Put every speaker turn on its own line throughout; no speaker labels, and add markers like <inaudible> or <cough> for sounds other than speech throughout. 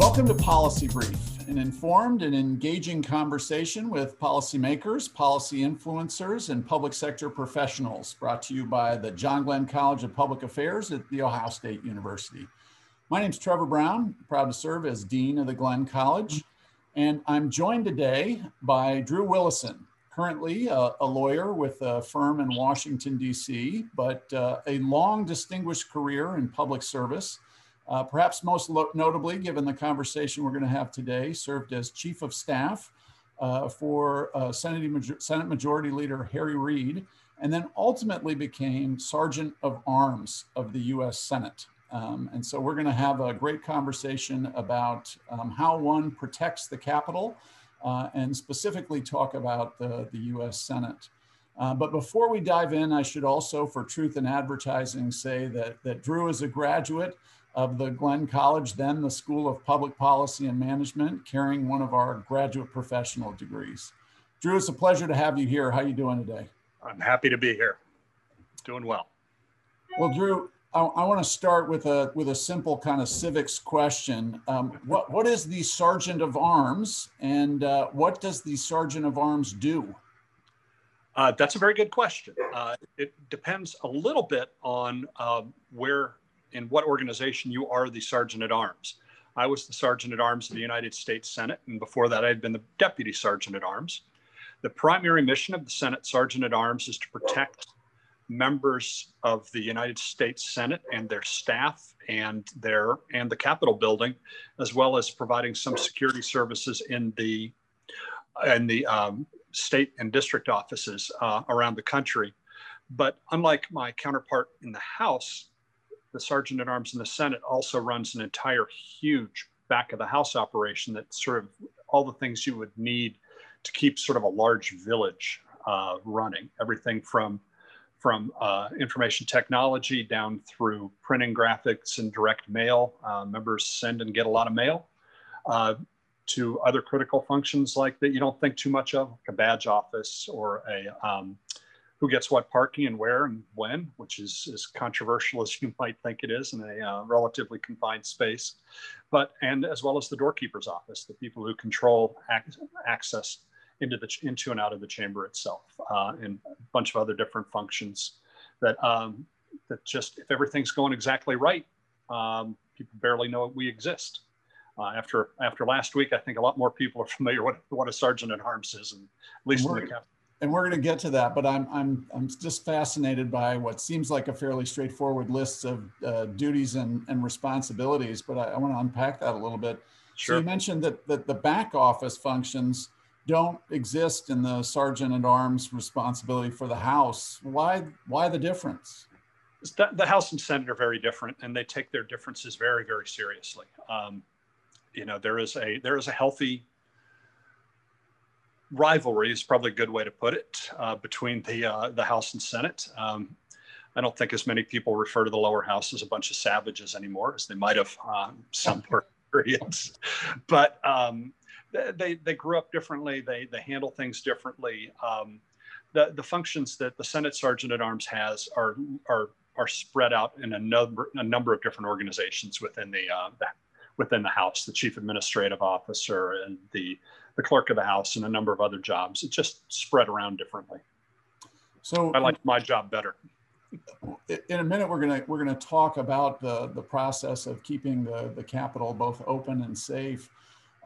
Welcome to Policy Brief, an informed and engaging conversation with policymakers, policy influencers, and public sector professionals, brought to you by the John Glenn College of Public Affairs at The Ohio State University. My name is Trevor Brown, proud to serve as Dean of the Glenn College, and I'm joined today by Drew Willison, currently a, a lawyer with a firm in Washington, D.C., but uh, a long distinguished career in public service uh, perhaps most notably, given the conversation we're going to have today, served as Chief of Staff uh, for uh, Senate, Major Senate Majority Leader Harry Reid, and then ultimately became Sergeant of Arms of the US Senate. Um, and so we're going to have a great conversation about um, how one protects the Capitol uh, and specifically talk about the, the US Senate. Uh, but before we dive in, I should also, for truth in advertising, say that, that Drew is a graduate of the Glenn College, then the School of Public Policy and Management, carrying one of our graduate professional degrees. Drew, it's a pleasure to have you here. How are you doing today?
I'm happy to be here. Doing well.
Well, Drew, I, I want to start with a with a simple kind of civics question. Um, what what is the Sergeant of Arms, and uh, what does the Sergeant of Arms do?
Uh, that's a very good question. Uh, it depends a little bit on um, where in what organization you are the sergeant at arms. I was the sergeant at arms of the United States Senate, and before that, I had been the deputy sergeant at arms. The primary mission of the Senate sergeant at arms is to protect members of the United States Senate and their staff and their and the Capitol building, as well as providing some security services in the in the um, state and district offices uh, around the country. But unlike my counterpart in the House, the sergeant at arms in the Senate also runs an entire huge back of the house operation that sort of all the things you would need to keep sort of a large village uh, running. Everything from from uh, information technology down through printing graphics and direct mail. Uh, members send and get a lot of mail. Uh, to other critical functions like that you don't think too much of, like a badge office or a um, who gets what parking and where and when, which is as controversial as you might think it is in a uh, relatively confined space, but and as well as the doorkeeper's office, the people who control ac- access into the into and out of the chamber itself, uh, and a bunch of other different functions that um, that just if everything's going exactly right, um, people barely know we exist. Uh, after after last week, I think a lot more people are <laughs> familiar with what a sergeant at arms is, and at least in the
and we're going to get to that, but I'm, I'm, I'm just fascinated by what seems like a fairly straightforward list of uh, duties and, and responsibilities, but I, I want to unpack that a little bit. Sure. So you mentioned that, that the back office functions don't exist in the sergeant at arms responsibility for the House. Why, why the difference?
The House and Senate are very different, and they take their differences very, very seriously. Um, you know, there is a there is a healthy rivalry is probably a good way to put it uh, between the uh, the House and Senate. Um, I don't think as many people refer to the lower house as a bunch of savages anymore as they might have uh, some <laughs> periods, but um, they they grew up differently. They they handle things differently. Um, the the functions that the Senate Sergeant at Arms has are are are spread out in a number a number of different organizations within the, uh, the within the House. The Chief Administrative Officer and the the clerk of the house and a number of other jobs. It just spread around differently. So I like my job better.
In a minute, we're gonna we're gonna talk about the the process of keeping the the Capitol both open and safe.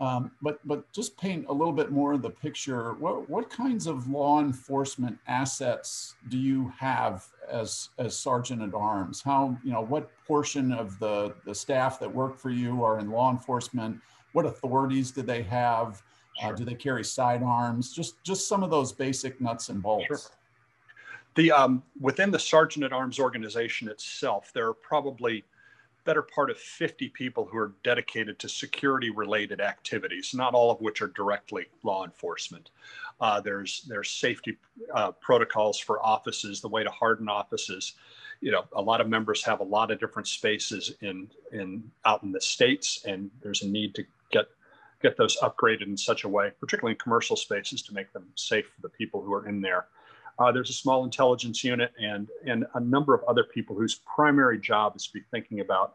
Um, but but just paint a little bit more of the picture. What what kinds of law enforcement assets do you have as as sergeant at arms? How you know what portion of the the staff that work for you are in law enforcement? What authorities do they have? Uh, sure. Uh, do they carry sidearms? Just just some of those basic nuts and bolts. Sure.
The um, within the sergeant at arms organization itself, there are probably better part of 50 people who are dedicated to security related activities, not all of which are directly law enforcement. Uh, there's there's safety uh, protocols for offices, the way to harden offices. You know, a lot of members have a lot of different spaces in in out in the states, and there's a need to get those upgraded in such a way, particularly in commercial spaces, to make them safe for the people who are in there. Uh, there's a small intelligence unit and and a number of other people whose primary job is to be thinking about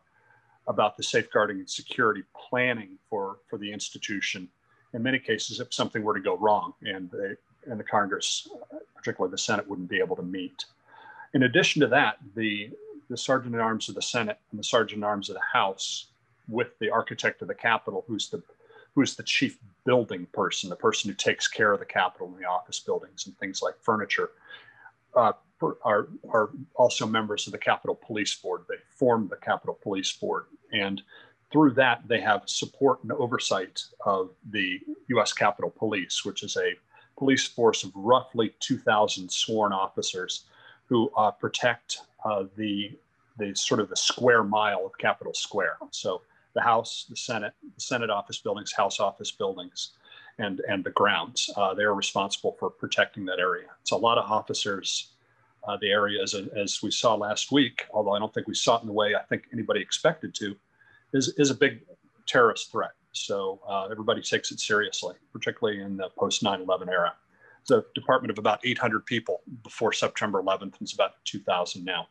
about the safeguarding and security planning for, for the institution. In many cases, if something were to go wrong and, they, and the Congress, particularly the Senate, wouldn't be able to meet. In addition to that, the, the Sergeant at Arms of the Senate and the Sergeant at Arms of the House, with the architect of the Capitol, who's the who's the chief building person, the person who takes care of the Capitol and the office buildings and things like furniture, uh, are, are also members of the Capitol Police Board. They form the Capitol Police Board. And through that, they have support and oversight of the US Capitol Police, which is a police force of roughly 2,000 sworn officers who uh, protect uh, the, the sort of the square mile of Capitol Square. So the House, the Senate, the Senate office buildings, House office buildings, and, and the grounds. Uh, they're responsible for protecting that area. It's a lot of officers uh, the area, as, as we saw last week, although I don't think we saw it in the way I think anybody expected to, is, is a big terrorist threat. So uh, everybody takes it seriously, particularly in the post 9 11 era. It's a department of about 800 people before September 11th, and it's about 2,000 now.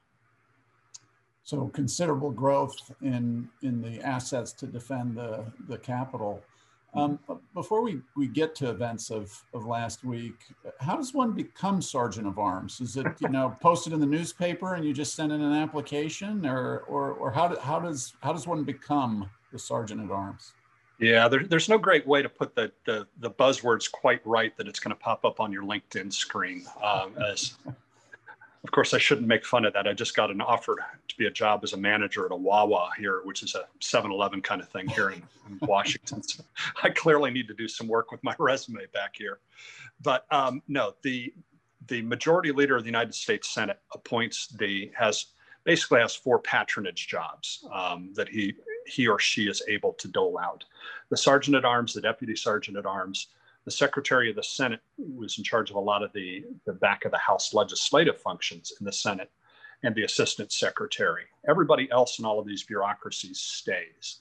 So considerable growth in in the assets to defend the the Capitol. Um, before we, we get to events of, of last week, how does one become Sergeant of Arms? Is it, you know, <laughs> posted in the newspaper and you just send in an application or, or, or how, do, how, does, how does one become the Sergeant at Arms?
Yeah, there, there's no great way to put the, the, the buzzwords quite right that it's going to pop up on your LinkedIn screen um, as of course, I shouldn't make fun of that. I just got an offer be a job as a manager at a Wawa here, which is a 7 Eleven kind of thing here in, in <laughs> Washington. So I clearly need to do some work with my <laughs> resume back here. But um, no, the, the majority leader of the United States Senate appoints the, has basically has four patronage jobs um, that he, he or she is able to dole out. The sergeant at arms, the deputy sergeant at arms, the Secretary of the Senate was in charge of a lot of the, the back of the House legislative functions in the Senate and the Assistant Secretary. Everybody else in all of these bureaucracies stays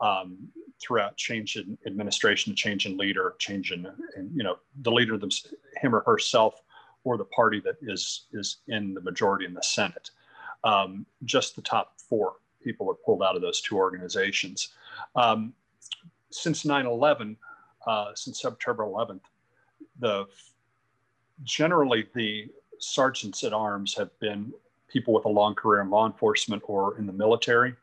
um, throughout change in administration, change in leader, change in, in you know, the leader, them, him or herself, or the party that is, is in the majority in the Senate. Um, just the top four people are pulled out of those two organizations. Um, since 9 11, uh, since September 11th. The generally the sergeants at arms have been people with a long career in law enforcement or in the military.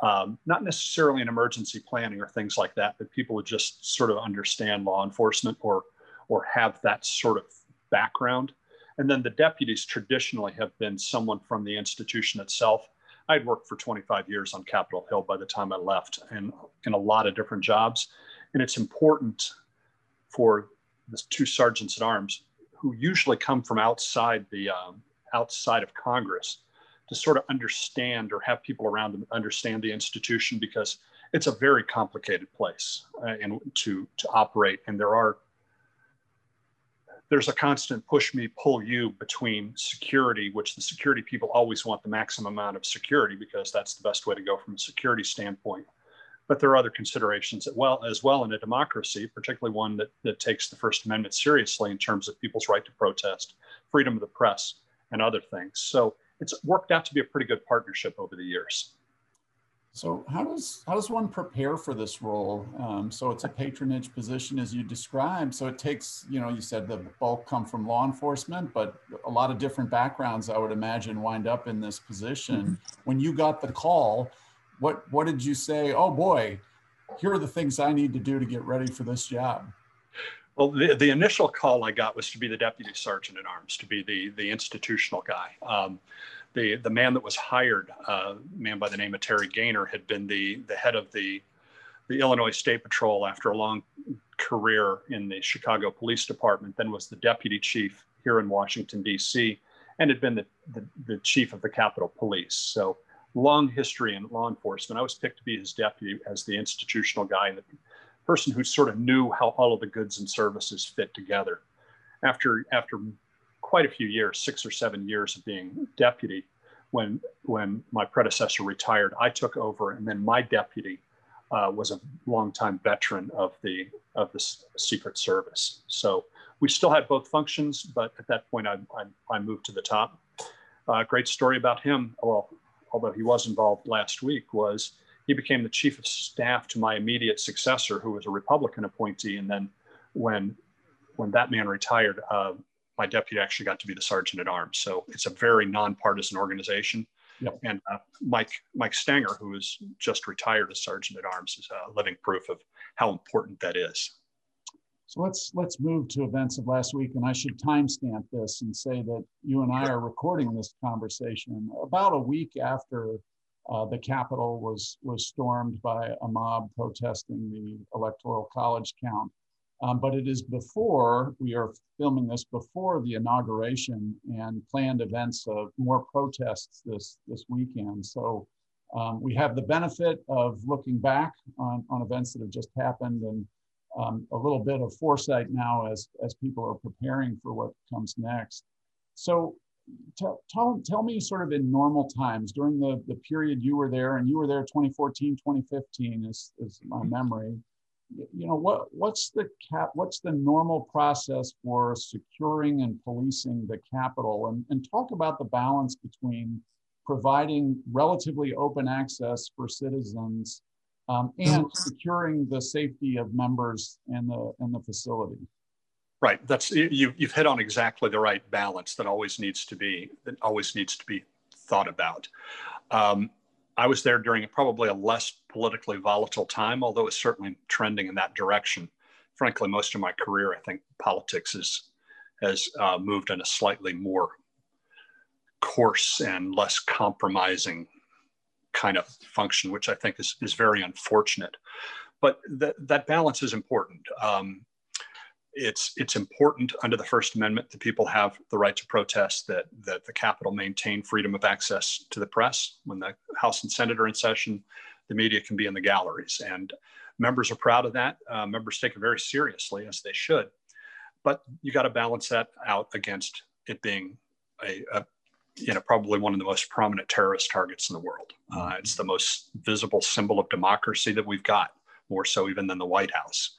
Um, not necessarily in emergency planning or things like that, but people who just sort of understand law enforcement or or have that sort of background. And then the deputies traditionally have been someone from the institution itself. I'd worked for 25 years on Capitol Hill by the time I left and in a lot of different jobs. And it's important for the two sergeants at arms who usually come from outside the um, outside of Congress to sort of understand or have people around them understand the institution because it's a very complicated place uh, and to to operate. And there are there's a constant push me pull you between security which the security people always want the maximum amount of security because that's the best way to go from a security standpoint. But there are other considerations as well, as well in a democracy, particularly one that, that takes the First Amendment seriously in terms of people's right to protest, freedom of the press, and other things. So it's worked out to be a pretty good partnership over the years.
So how does how does one prepare for this role? Um, so it's a patronage position as you described. So it takes, you know, you said the bulk come from law enforcement, but a lot of different backgrounds, I would imagine, wind up in this position. Mm-hmm. When you got the call, what what did you say? Oh boy, here are the things I need to do to get ready for this job.
Well, the, the initial call I got was to be the deputy sergeant at arms, to be the the institutional guy. Um, the the man that was hired, uh, man by the name of Terry Gainer, had been the the head of the the Illinois State Patrol after a long career in the Chicago Police Department. Then was the deputy chief here in Washington D.C. and had been the, the, the chief of the Capitol Police. So long history in law enforcement. I was picked to be his deputy as the institutional guy person who sort of knew how all of the goods and services fit together. After after quite a few years, six or seven years of being deputy, when when my predecessor retired, I took over, and then my deputy uh, was a longtime veteran of the of the Secret Service. So we still had both functions, but at that point, I I, I moved to the top. Uh, great story about him. Well, although he was involved last week, was he became the chief of staff to my immediate successor, who was a Republican appointee. And then when when that man retired, uh, my deputy actually got to be the sergeant at arms. So it's a very nonpartisan organization. Yep. And uh, Mike Mike Stenger, who is just retired as sergeant at arms, is a living proof of how important that is.
So let's let's move to events of last week, and I should timestamp this and say that you and I are recording this conversation about a week after uh, the Capitol was was stormed by a mob protesting the Electoral College count. Um, but it is before we are filming this before the inauguration and planned events of more protests this this weekend. So um, we have the benefit of looking back on, on events that have just happened and um, a little bit of foresight now as, as people are preparing for what comes next. So tell, tell, tell me sort of in normal times during the, the period you were there and you were there 2014, 2015 is, is my memory. You know, what, what's the cap, what's the normal process for securing and policing the capital and, and talk about the balance between providing relatively open access for citizens um, and securing the safety of members and the and the facility.
Right. That's you. You've hit on exactly the right balance that always needs to be that always needs to be thought about. Um, I was there during probably a less politically volatile time, although it's certainly trending in that direction. Frankly, most of my career, I think politics is, has uh, moved in a slightly more coarse and less compromising kind of function, which I think is, is very unfortunate. But th- that balance is important. Um, it's it's important under the First Amendment that people have the right to protest, that that the Capitol maintain freedom of access to the press. When the House and Senate are in session, the media can be in the galleries, and members are proud of that. Uh, members take it very seriously, as they should. But you got to balance that out against it being a, a, you know, probably one of the most prominent terrorist targets in the world. Uh, it's the most visible symbol of democracy that we've got, more so even than the White House.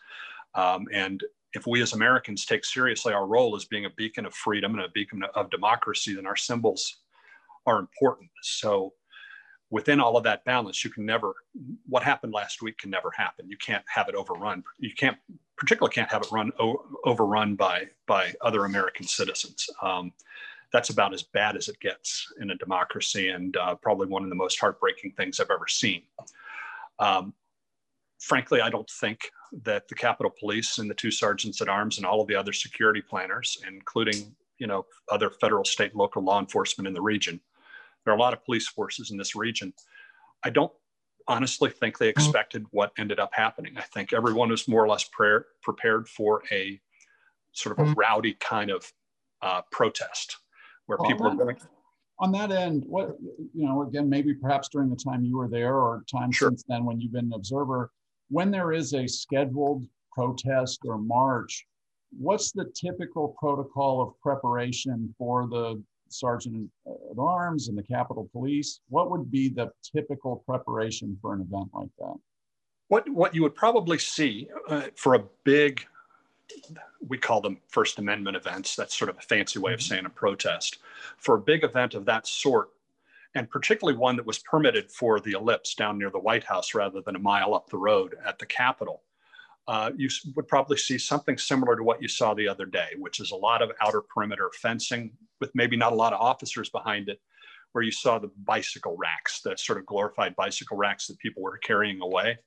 Um, and if we as Americans take seriously our role as being a beacon of freedom and a beacon of democracy, then our symbols are important. So within all of that balance, you can never, what happened last week can never happen. You can't have it overrun. You can't, particularly can't have it run overrun by, by other American citizens. Um, that's about as bad as it gets in a democracy and uh, probably one of the most heartbreaking things I've ever seen. Um, frankly, I don't think that the Capitol Police and the two sergeants at arms and all of the other security planners, including you know other federal, state, local law enforcement in the region, there are a lot of police forces in this region. I don't honestly think they expected what ended up happening. I think everyone was more or less prayer, prepared for a sort of a rowdy kind of uh, protest where well, people are going.
On that end, what you know, again, maybe perhaps during the time you were there or time sure. since then when you've been an observer, when there is a scheduled protest or march, what's the typical protocol of preparation for the sergeant at arms and the Capitol Police? What would be the typical preparation for an event like that?
What what you would probably see uh, for a big we call them First Amendment events. That's sort of a fancy way of mm-hmm. saying a protest. For a big event of that sort, and particularly one that was permitted for the ellipse down near the White House rather than a mile up the road at the Capitol, uh, you would probably see something similar to what you saw the other day, which is a lot of outer perimeter fencing with maybe not a lot of officers behind it, where you saw the bicycle racks, the sort of glorified bicycle racks that people were carrying away,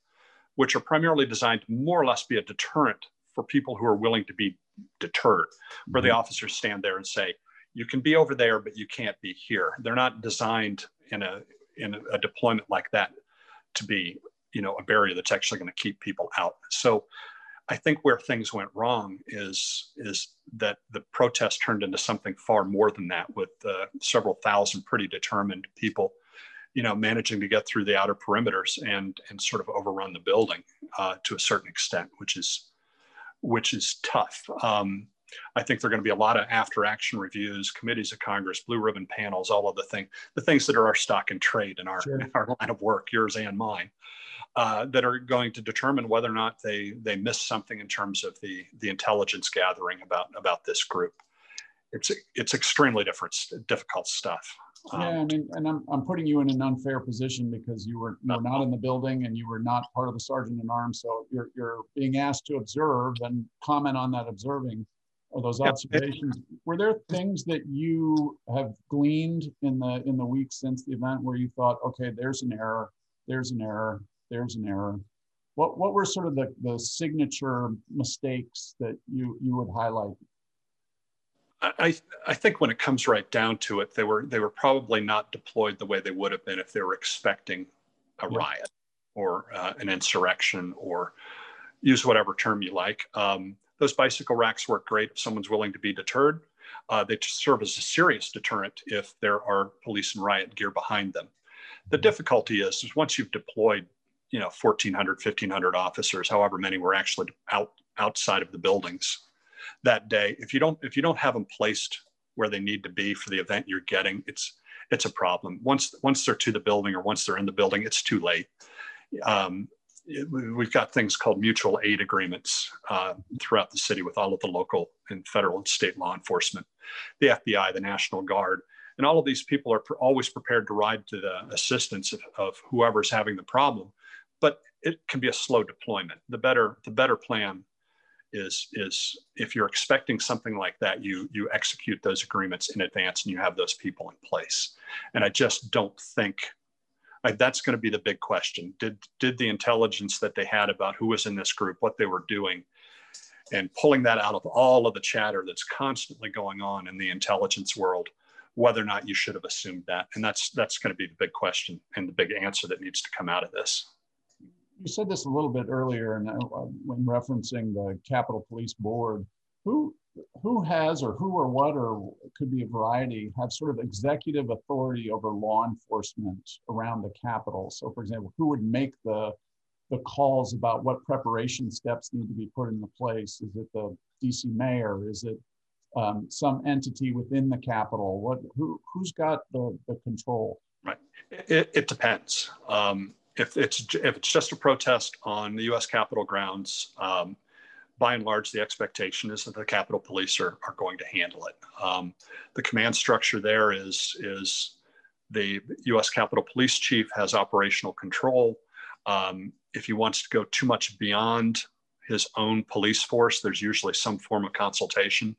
which are primarily designed to more or less be a deterrent for people who are willing to be deterred, where the mm-hmm. officers stand there and say, you can be over there, but you can't be here. They're not designed in a in a deployment like that to be, you know, a barrier that's actually going to keep people out. So I think where things went wrong is is that the protest turned into something far more than that, with uh, several thousand pretty determined people, you know, managing to get through the outer perimeters and and sort of overrun the building uh, to a certain extent, which is which is tough. Um, I think there are going to be a lot of after action reviews, committees of Congress, blue ribbon panels, all of the thing, the things that are our stock and trade in our, sure. in <laughs> our line of work, yours and mine, uh, that are going to determine whether or not they they missed something in terms of the the intelligence gathering about about this group. It's it's extremely different, difficult stuff. Um,
Yeah, I mean, and I'm, I'm putting you in an unfair position because you were, you were not in the building and you were not part of the sergeant at arms. So you're, you're being asked to observe and comment on that observing or those
Yeah,
observations. Were there things that you have gleaned in the, in the weeks since the event where you thought, okay, there's an error, there's an error, there's an error? What, what were sort of the, the signature mistakes that you, you would highlight?
I, I I think when it comes right down to it, they were they were probably not deployed the way they would have been if they were expecting a
Yeah.
riot or uh, an insurrection or use whatever term you like. Um, those bicycle racks work great if someone's willing to be deterred. Uh, they serve as a serious deterrent if there are police and riot gear behind them. The difficulty is, is once you've deployed, you know, 1,400, 1,500 officers, however many were actually out outside of the buildings that day, if you don't if you don't have them placed where they need to be for the event you're getting, it's it's a problem. Once once they're to the building or once they're in the building, it's too late. Um, we've got things called mutual aid agreements uh, throughout the city with all of the local and federal and state law enforcement, the FBI, the National Guard, and all of these people are pr- always prepared to ride to the assistance of, of whoever's having the problem. But it can be a slow deployment. The better the better plan is is if you're expecting something like that, you you execute those agreements in advance and you have those people in place. And I just don't think I, that's going to be the big question. Did did the intelligence that they had about who was in this group, what they were doing, and pulling that out of all of the chatter that's constantly going on in the intelligence world, whether or not you should have assumed that, and that's that's going to be the big question and the big answer that needs to come out of this.
You said this a little bit earlier and uh, when referencing the Capitol Police Board, who who has or who or what or could be a variety have sort of executive authority over law enforcement around the Capitol. So for example, who would make the the calls about what preparation steps need to be put into place? Is it the DC mayor? Is it um, some entity within the Capitol? What who who's got the the control?
It, it depends. Um, if it's if it's just a protest on the U.S. Capitol grounds, um, by and large, the expectation is that the Capitol Police are, are going to handle it. Um, the command structure there is is the U.S. Capitol Police Chief has operational control. Um, if he wants to go too much beyond his own police force, there's usually some form of consultation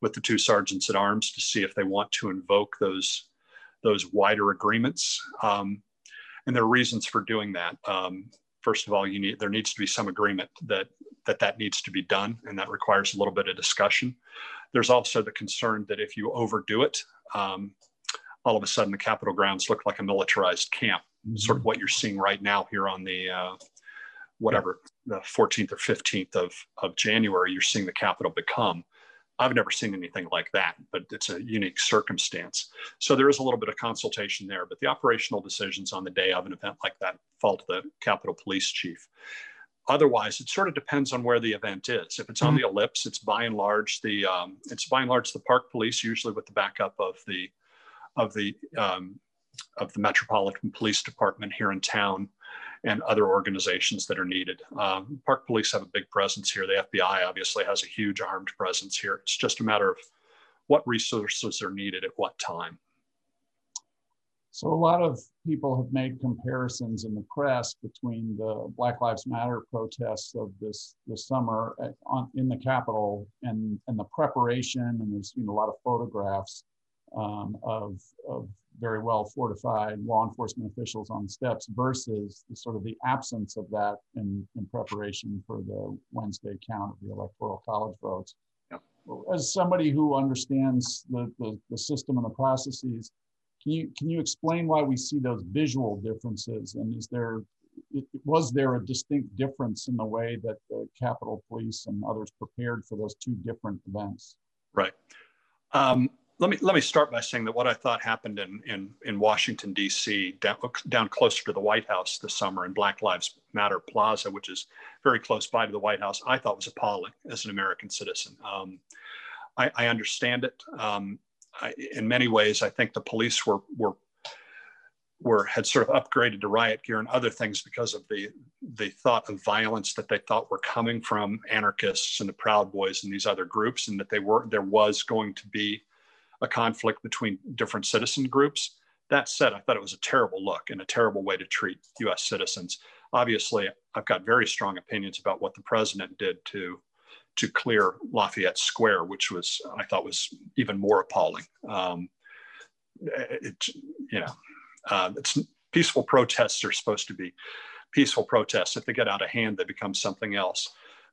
with the two sergeants at arms to see if they want to invoke those those wider agreements. Um, and there are reasons for doing that. Um, first of all, you need there needs to be some agreement that that that needs to be done, and that requires a little bit of discussion. There's also the concern that if you overdo it, um, all of a sudden the Capitol grounds look like a militarized camp, sort of what you're seeing right now here on the uh, whatever the 14th or 15th of of January. You're seeing the Capitol become. I've never seen anything like that, but it's a unique circumstance. So there is a little bit of consultation there, but the operational decisions on the day of an event like that fall to the Capitol Police Chief. Otherwise, it sort of depends on where the event is. If it's on the ellipse, it's by and large the um, it's by and large the park police, usually with the backup of the of the um, of the Metropolitan Police Department here in town and other organizations that are needed. Um, Park Police have a big presence here. The FBI obviously has a huge armed presence here. It's just a matter of what resources are needed at what time.
So a lot of people have made comparisons in the press between the Black Lives Matter protests of this this summer at, on, in the Capitol and and the preparation. And there's been a lot of photographs um, of of very well fortified law enforcement officials on steps versus the sort of the absence of that in, in preparation for the Wednesday count of the electoral college votes.
Yep.
As somebody who understands the, the, the system and the processes, can you can you explain why we see those visual differences? And is there was there a distinct difference in the way that the Capitol Police and others prepared for those two different events?
Right. Um, let me let me start by saying that what I thought happened in in, in Washington D.C. Down, down closer to the White House this summer in Black Lives Matter Plaza, which is very close by to the White House, I thought was appalling as an American citizen. Um, I, I, understand it. Um, I, in many ways, I think the police were were were had sort of upgraded to riot gear and other things because of the the thought of violence that they thought were coming from anarchists and the Proud Boys and these other groups, and that they were there was going to be a conflict between different citizen groups. That said, I thought it was a terrible look and a terrible way to treat US citizens. Obviously, I've got very strong opinions about what the president did to to clear Lafayette Square, which was I thought was even more appalling. Um, it, you know, uh, it's peaceful protests are supposed to be peaceful protests. If they get out of hand, they become something else.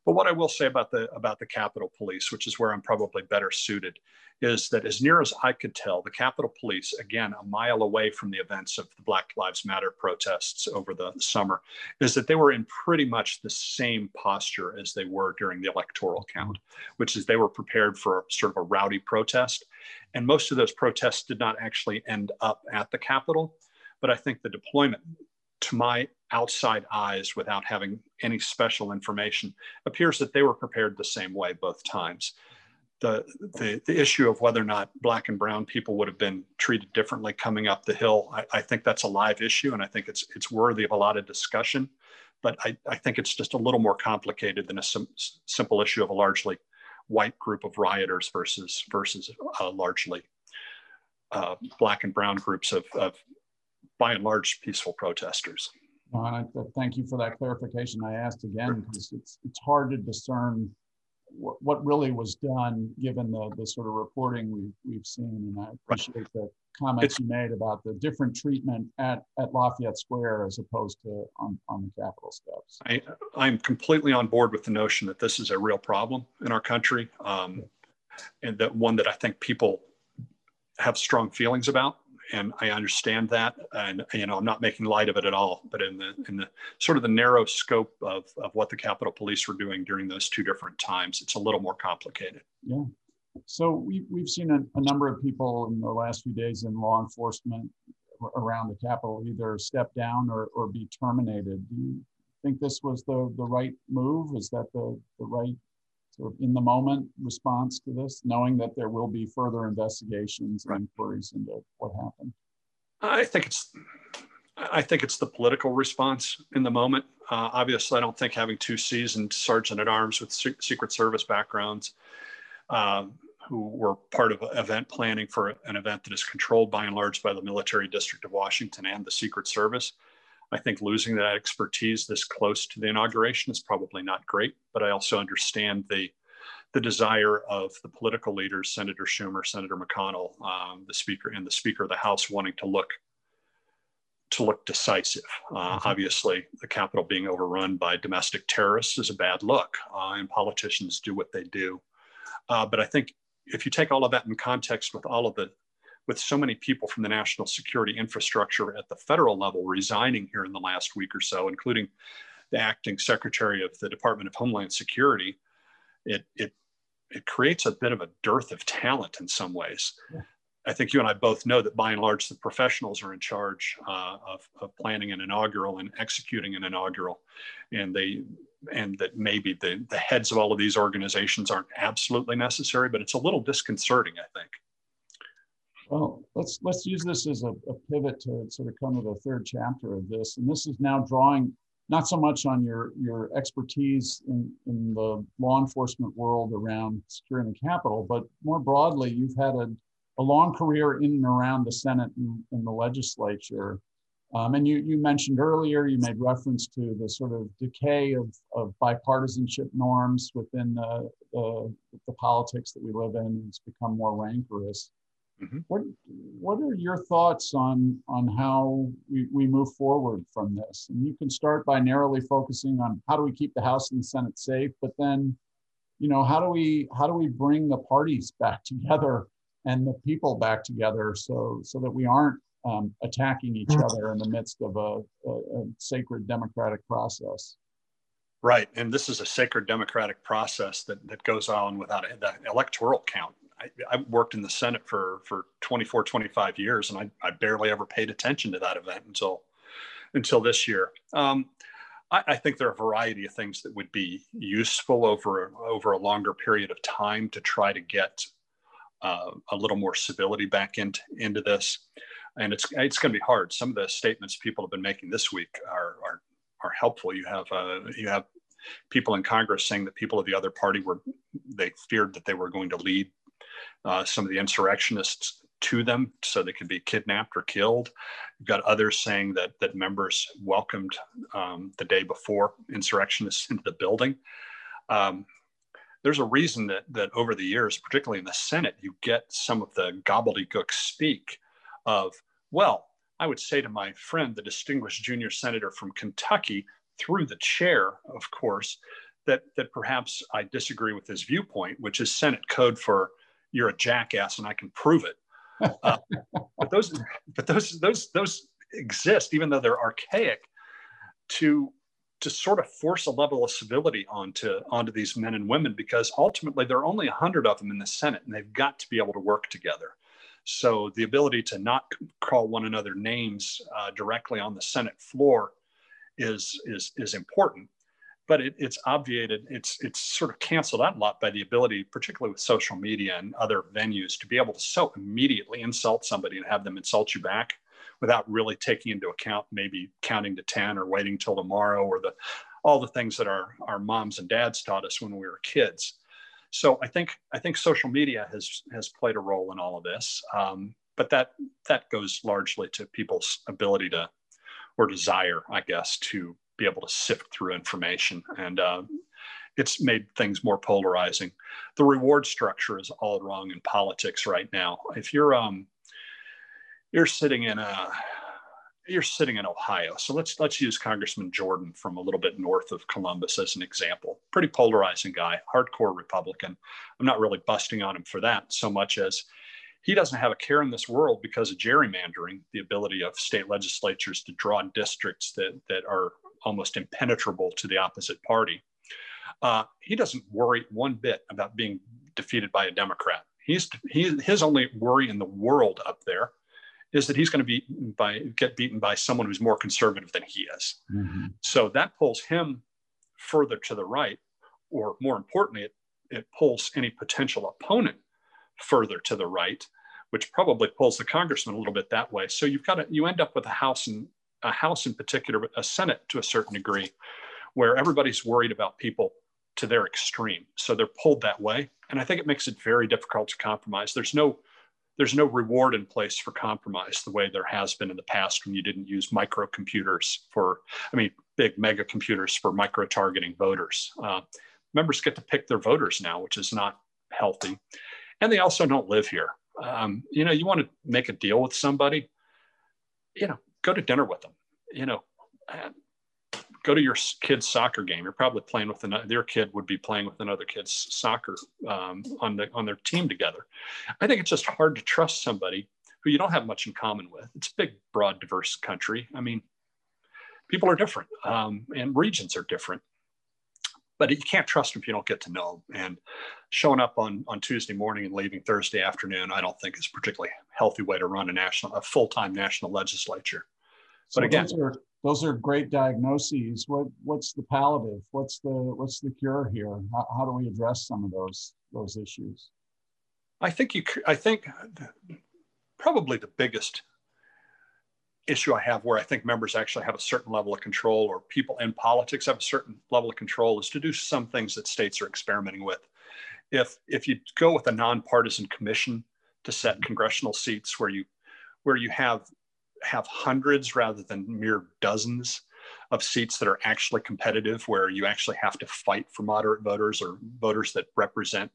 But what I will say about the about the Capitol Police, which is where I'm probably better suited, is that as near as I could tell, the Capitol Police, again, a mile away from the events of the Black Lives Matter protests over the summer, is that they were in pretty much the same posture as they were during the electoral count, which is they were prepared for sort of a rowdy protest. And most of those protests did not actually end up at the Capitol. But I think the deployment to my outside eyes without having any special information appears that they were prepared the same way both times the, the, the issue of whether or not black and brown people would have been treated differently coming up the hill I, I think that's a live issue and i think it's it's worthy of a lot of discussion but i, I think it's just a little more complicated than a sim, simple issue of a largely white group of rioters versus versus uh, largely uh, black and brown groups of, of by and large peaceful protesters.
Uh, thank you for that clarification. I asked again because it's it's hard to discern what, what really was done given the, the sort of reporting we've, we've seen. And I appreciate right. the comments it's, you made about the different treatment at, at Lafayette Square as opposed to on, on the Capitol steps.
I, I'm completely on board with the notion that this is a real problem in our country um, and that one that I think people have strong feelings about and I understand that, and you know I'm not making light of it at all. But in the in the sort of the narrow scope of of what the Capitol Police were doing during those two different times, it's a little more complicated.
Yeah. So we we've seen a, a number of people in the last few days in law enforcement around the Capitol either step down or or be terminated. Do you think this was the the right move? Is that the the right sort of in the moment response to this, knowing that there will be further investigations and inquiries into what happened?
I think it's I think it's the political response in the moment. Uh, obviously, I don't think having two seasoned sergeant at arms with Secret Service backgrounds um, who were part of event planning for an event that is controlled by and large by the military district of Washington and the Secret Service. I think losing that expertise this close to the inauguration is probably not great, but I also understand the the desire of the political leaders, Senator Schumer, Senator McConnell, um, the Speaker, and the Speaker of the House, wanting to look to look decisive. Uh, mm-hmm. Obviously, the Capitol being overrun by domestic terrorists is a bad look, uh, and politicians do what they do. Uh, but I think if you take all of that in context with all of the with so many people from the national security infrastructure at the federal level resigning here in the last week or so, including the acting secretary of the Department of Homeland Security, it, it, it creates a bit of a dearth of talent in some ways. Yeah. I think you and I both know that by and large, the professionals are in charge uh, of, of planning an inaugural and executing an inaugural. And they, and that maybe the, the heads of all of these organizations aren't absolutely necessary, but it's a little disconcerting, I think.
Well, let's let's use this as a, a, pivot to sort of come to the third chapter of this. And this is now drawing not so much on your your expertise in, in the law enforcement world around securing the capital, but more broadly, you've had a, a long career in and around the Senate and, and the legislature. Um, and you, you mentioned earlier, you made reference to the sort of decay of, of bipartisanship norms within the, the, the politics that we live in. It's become more rancorous. Mm-hmm. What What are your thoughts on on how we, we move forward from this? And you can start by narrowly focusing on how do we keep the House and the Senate safe, but then, you know, how do we how do we bring the parties back together and the people back together so so that we aren't um, attacking each mm-hmm. other in the midst of a, a, a sacred democratic process.
Right, and this is a sacred democratic process that that goes on without the electoral count I, I, worked in the Senate for, for 24, 25 years, and I, I barely ever paid attention to that event until, until this year. Um, I, I, think there are a variety of things that would be useful over, over a longer period of time to try to get uh, a little more civility back into, into this. And it's, it's going to be hard. Some of the statements people have been making this week are, are, are helpful. You have, uh, you have people in Congress saying that people of the other party were, they feared that they were going to lead uh, some of the insurrectionists to them so they could be kidnapped or killed. You've got others saying that that members welcomed um, the day before insurrectionists into the building. Um, there's a reason that that over the years, particularly in the Senate, you get some of the gobbledygook speak of, well, I would say to my friend, the distinguished junior senator from Kentucky, through the chair, of course, that that perhaps I disagree with his viewpoint, which is Senate code for you're a jackass and I can prove it. Uh, <laughs> but those, but those, those, those exist, even though they're archaic, to to sort of force a level of civility onto onto these men and women because ultimately there are only a hundred of them in the Senate and they've got to be able to work together. So the ability to not call one another names uh, directly on the Senate floor is is is important but it, it's obviated it's it's sort of canceled out a lot by the ability particularly with social media and other venues to be able to so immediately insult somebody and have them insult you back without really taking into account maybe counting to 10 or waiting till tomorrow or the all the things that our our moms and dads taught us when we were kids. So i think i think social media has has played a role in all of this um, but that that goes largely to people's ability to or desire i guess to be able to sift through information. And uh, it's made things more polarizing. The reward structure is all wrong in politics right now. If you're um, you're sitting in a you're sitting in Ohio. So let's let's use Congressman Jordan from a little bit north of Columbus as an example. Pretty polarizing guy, hardcore Republican. I'm not really busting on him for that so much as he doesn't have a care in this world because of gerrymandering, the ability of state legislatures to draw districts that that are almost impenetrable to the opposite party. Uh, he doesn't worry one bit about being defeated by a Democrat. He's he, his only worry in the world up there is that he's going to be by get beaten by someone who's more conservative than he is. Mm-hmm. So that pulls him further to the right, or more importantly, it, it pulls any potential opponent further to the right, which probably pulls the congressman a little bit that way. So you've got to, you end up with a House and a House in particular, but a Senate to a certain degree, where everybody's worried about people to their extreme. So they're pulled that way. And I think it makes it very difficult to compromise. There's no there's no reward in place for compromise the way there has been in the past when you didn't use microcomputers for, I mean, big mega computers for micro targeting voters. Uh, members get to pick their voters now, which is not healthy. And they also don't live here. Um, you know, you want to make a deal with somebody, you know, go to dinner with them. You know, go to your kid's soccer game. You're probably playing with another. Their kid would be playing with another kid's soccer um, on the on their team together. I think it's just hard to trust somebody who you don't have much in common with. It's a big, broad, diverse country. I mean, people are different, um, and regions are different. But you can't trust them if you don't get to know them. And showing up on on Tuesday morning and leaving Thursday afternoon, I don't think is a particularly healthy way to run a national, a full time national legislature.
So but again, those are, those are great diagnoses. What what's the palliative? What's the what's the cure here? How, how do we address some of those those issues?
I think you. I think probably the biggest issue I have where I think members actually have a certain level of control, or people in politics have a certain level of control, is to do some things that states are experimenting with. If if you go with a nonpartisan commission to set congressional seats, where you where you have have hundreds rather than mere dozens of seats that are actually competitive, where you actually have to fight for moderate voters or voters that represent,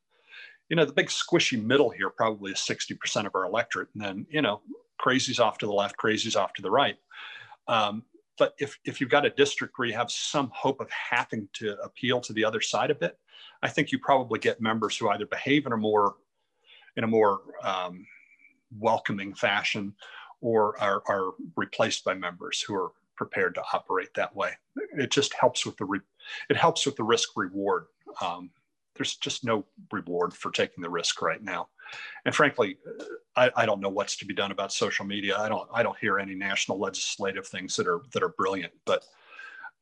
you know, the big squishy middle here probably is 60% of our electorate. And then, you know, crazies off to the left, crazies off to the right. Um, but if, if you've got a district where you have some hope of having to appeal to the other side a bit, I think you probably get members who either behave in a more in a more um, welcoming fashion or are, are replaced by members who are prepared to operate that way. It just helps with the re- it helps with the risk reward. Um, there's just no reward for taking the risk right now, and frankly, I, I, don't know what's to be done about social media. I don't I don't hear any national legislative things that are that are brilliant, but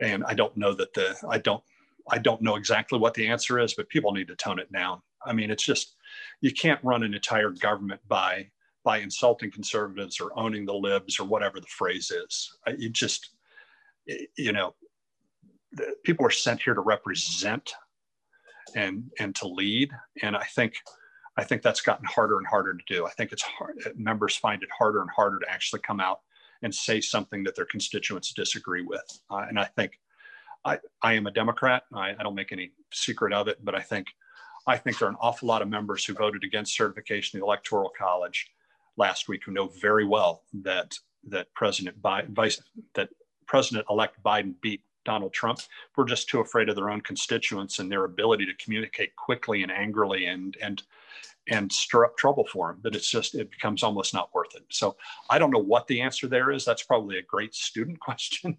and I don't know that the I don't I don't know exactly what the answer is, but people need to tone it down. I mean, it's just you can't run an entire government by by insulting conservatives or owning the libs or whatever the phrase is. You just, you know, people are sent here to represent and and to lead. And I think, I think that's gotten harder and harder to do. I think it's hard, members find it harder and harder to actually come out and say something that their constituents disagree with. Uh, and I think I, I am a Democrat. I, I don't make any secret of it, but I think I think there are an awful lot of members who voted against certification of the Electoral College last week who know very well that that President Vice, that President-elect Biden beat Donald Trump. We're just too afraid of their own constituents and their ability to communicate quickly and angrily and and and stir up trouble for them that it's just it becomes almost not worth it. So i don't know what the answer there is. That's probably a great student <laughs> question.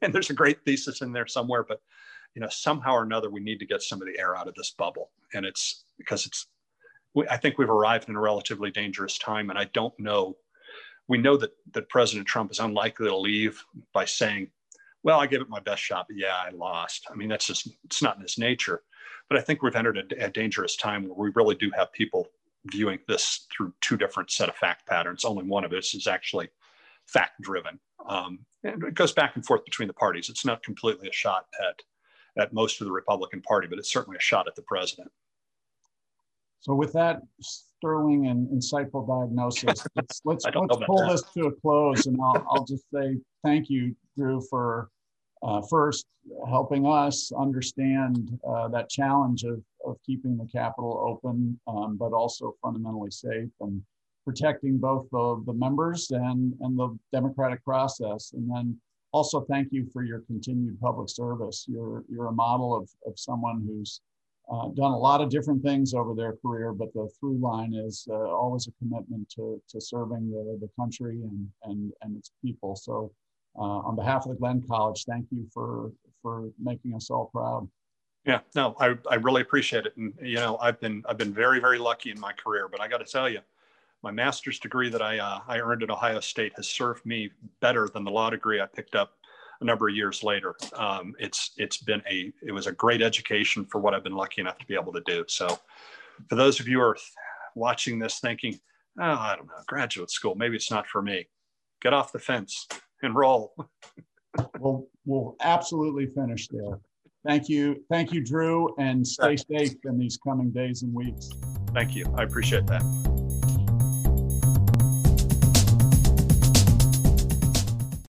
And there's a great thesis in there somewhere but you know somehow or another we need to get some of the air out of this bubble. And it's because it's i think we've arrived in a relatively dangerous time and i don't know. We know that that president trump is unlikely to leave by saying well i gave it my best shot but yeah i lost i mean that's just it's not in his nature but I think we've entered a, a dangerous time where we really do have people viewing this through two different set of fact patterns. Only one of us is actually fact driven. Um, and it goes back and forth between the parties. It's not completely a shot at, at most of the Republican Party, but it's certainly a shot at the president.
So with that sterling and insightful diagnosis, let's, <laughs> let's, let's pull that. this to a close. And I'll, I'll just say thank you, Drew, for uh, first helping us understand uh, that challenge of, of keeping the Capitol open, um, but also fundamentally safe and protecting both the, the members and, and the democratic process. And then also thank you for your continued public service. You're, you're a model of, of someone who's uh, done a lot of different things over their career, but the through line is uh, always a commitment to, to serving the, the country and, and, and its people. So on behalf of the Glenn College, thank you for for making us all proud.
Yeah, no, I, I really appreciate it. And you know, I've been I've been very very lucky in my career, but I got to tell you, my master's degree that I uh, I earned at Ohio State has served me better than the law degree I picked up a number of years later. Um, it's it's been a it was a great education for what I've been lucky enough to be able to do. So, for those of you who are watching this thinking, oh, I don't know, graduate school, maybe it's not for me, get off the fence and roll.
we'll, we'll absolutely finish there. Thank you. Thank you, Drew, and stay safe in these coming days and weeks.
Thank you. I appreciate that.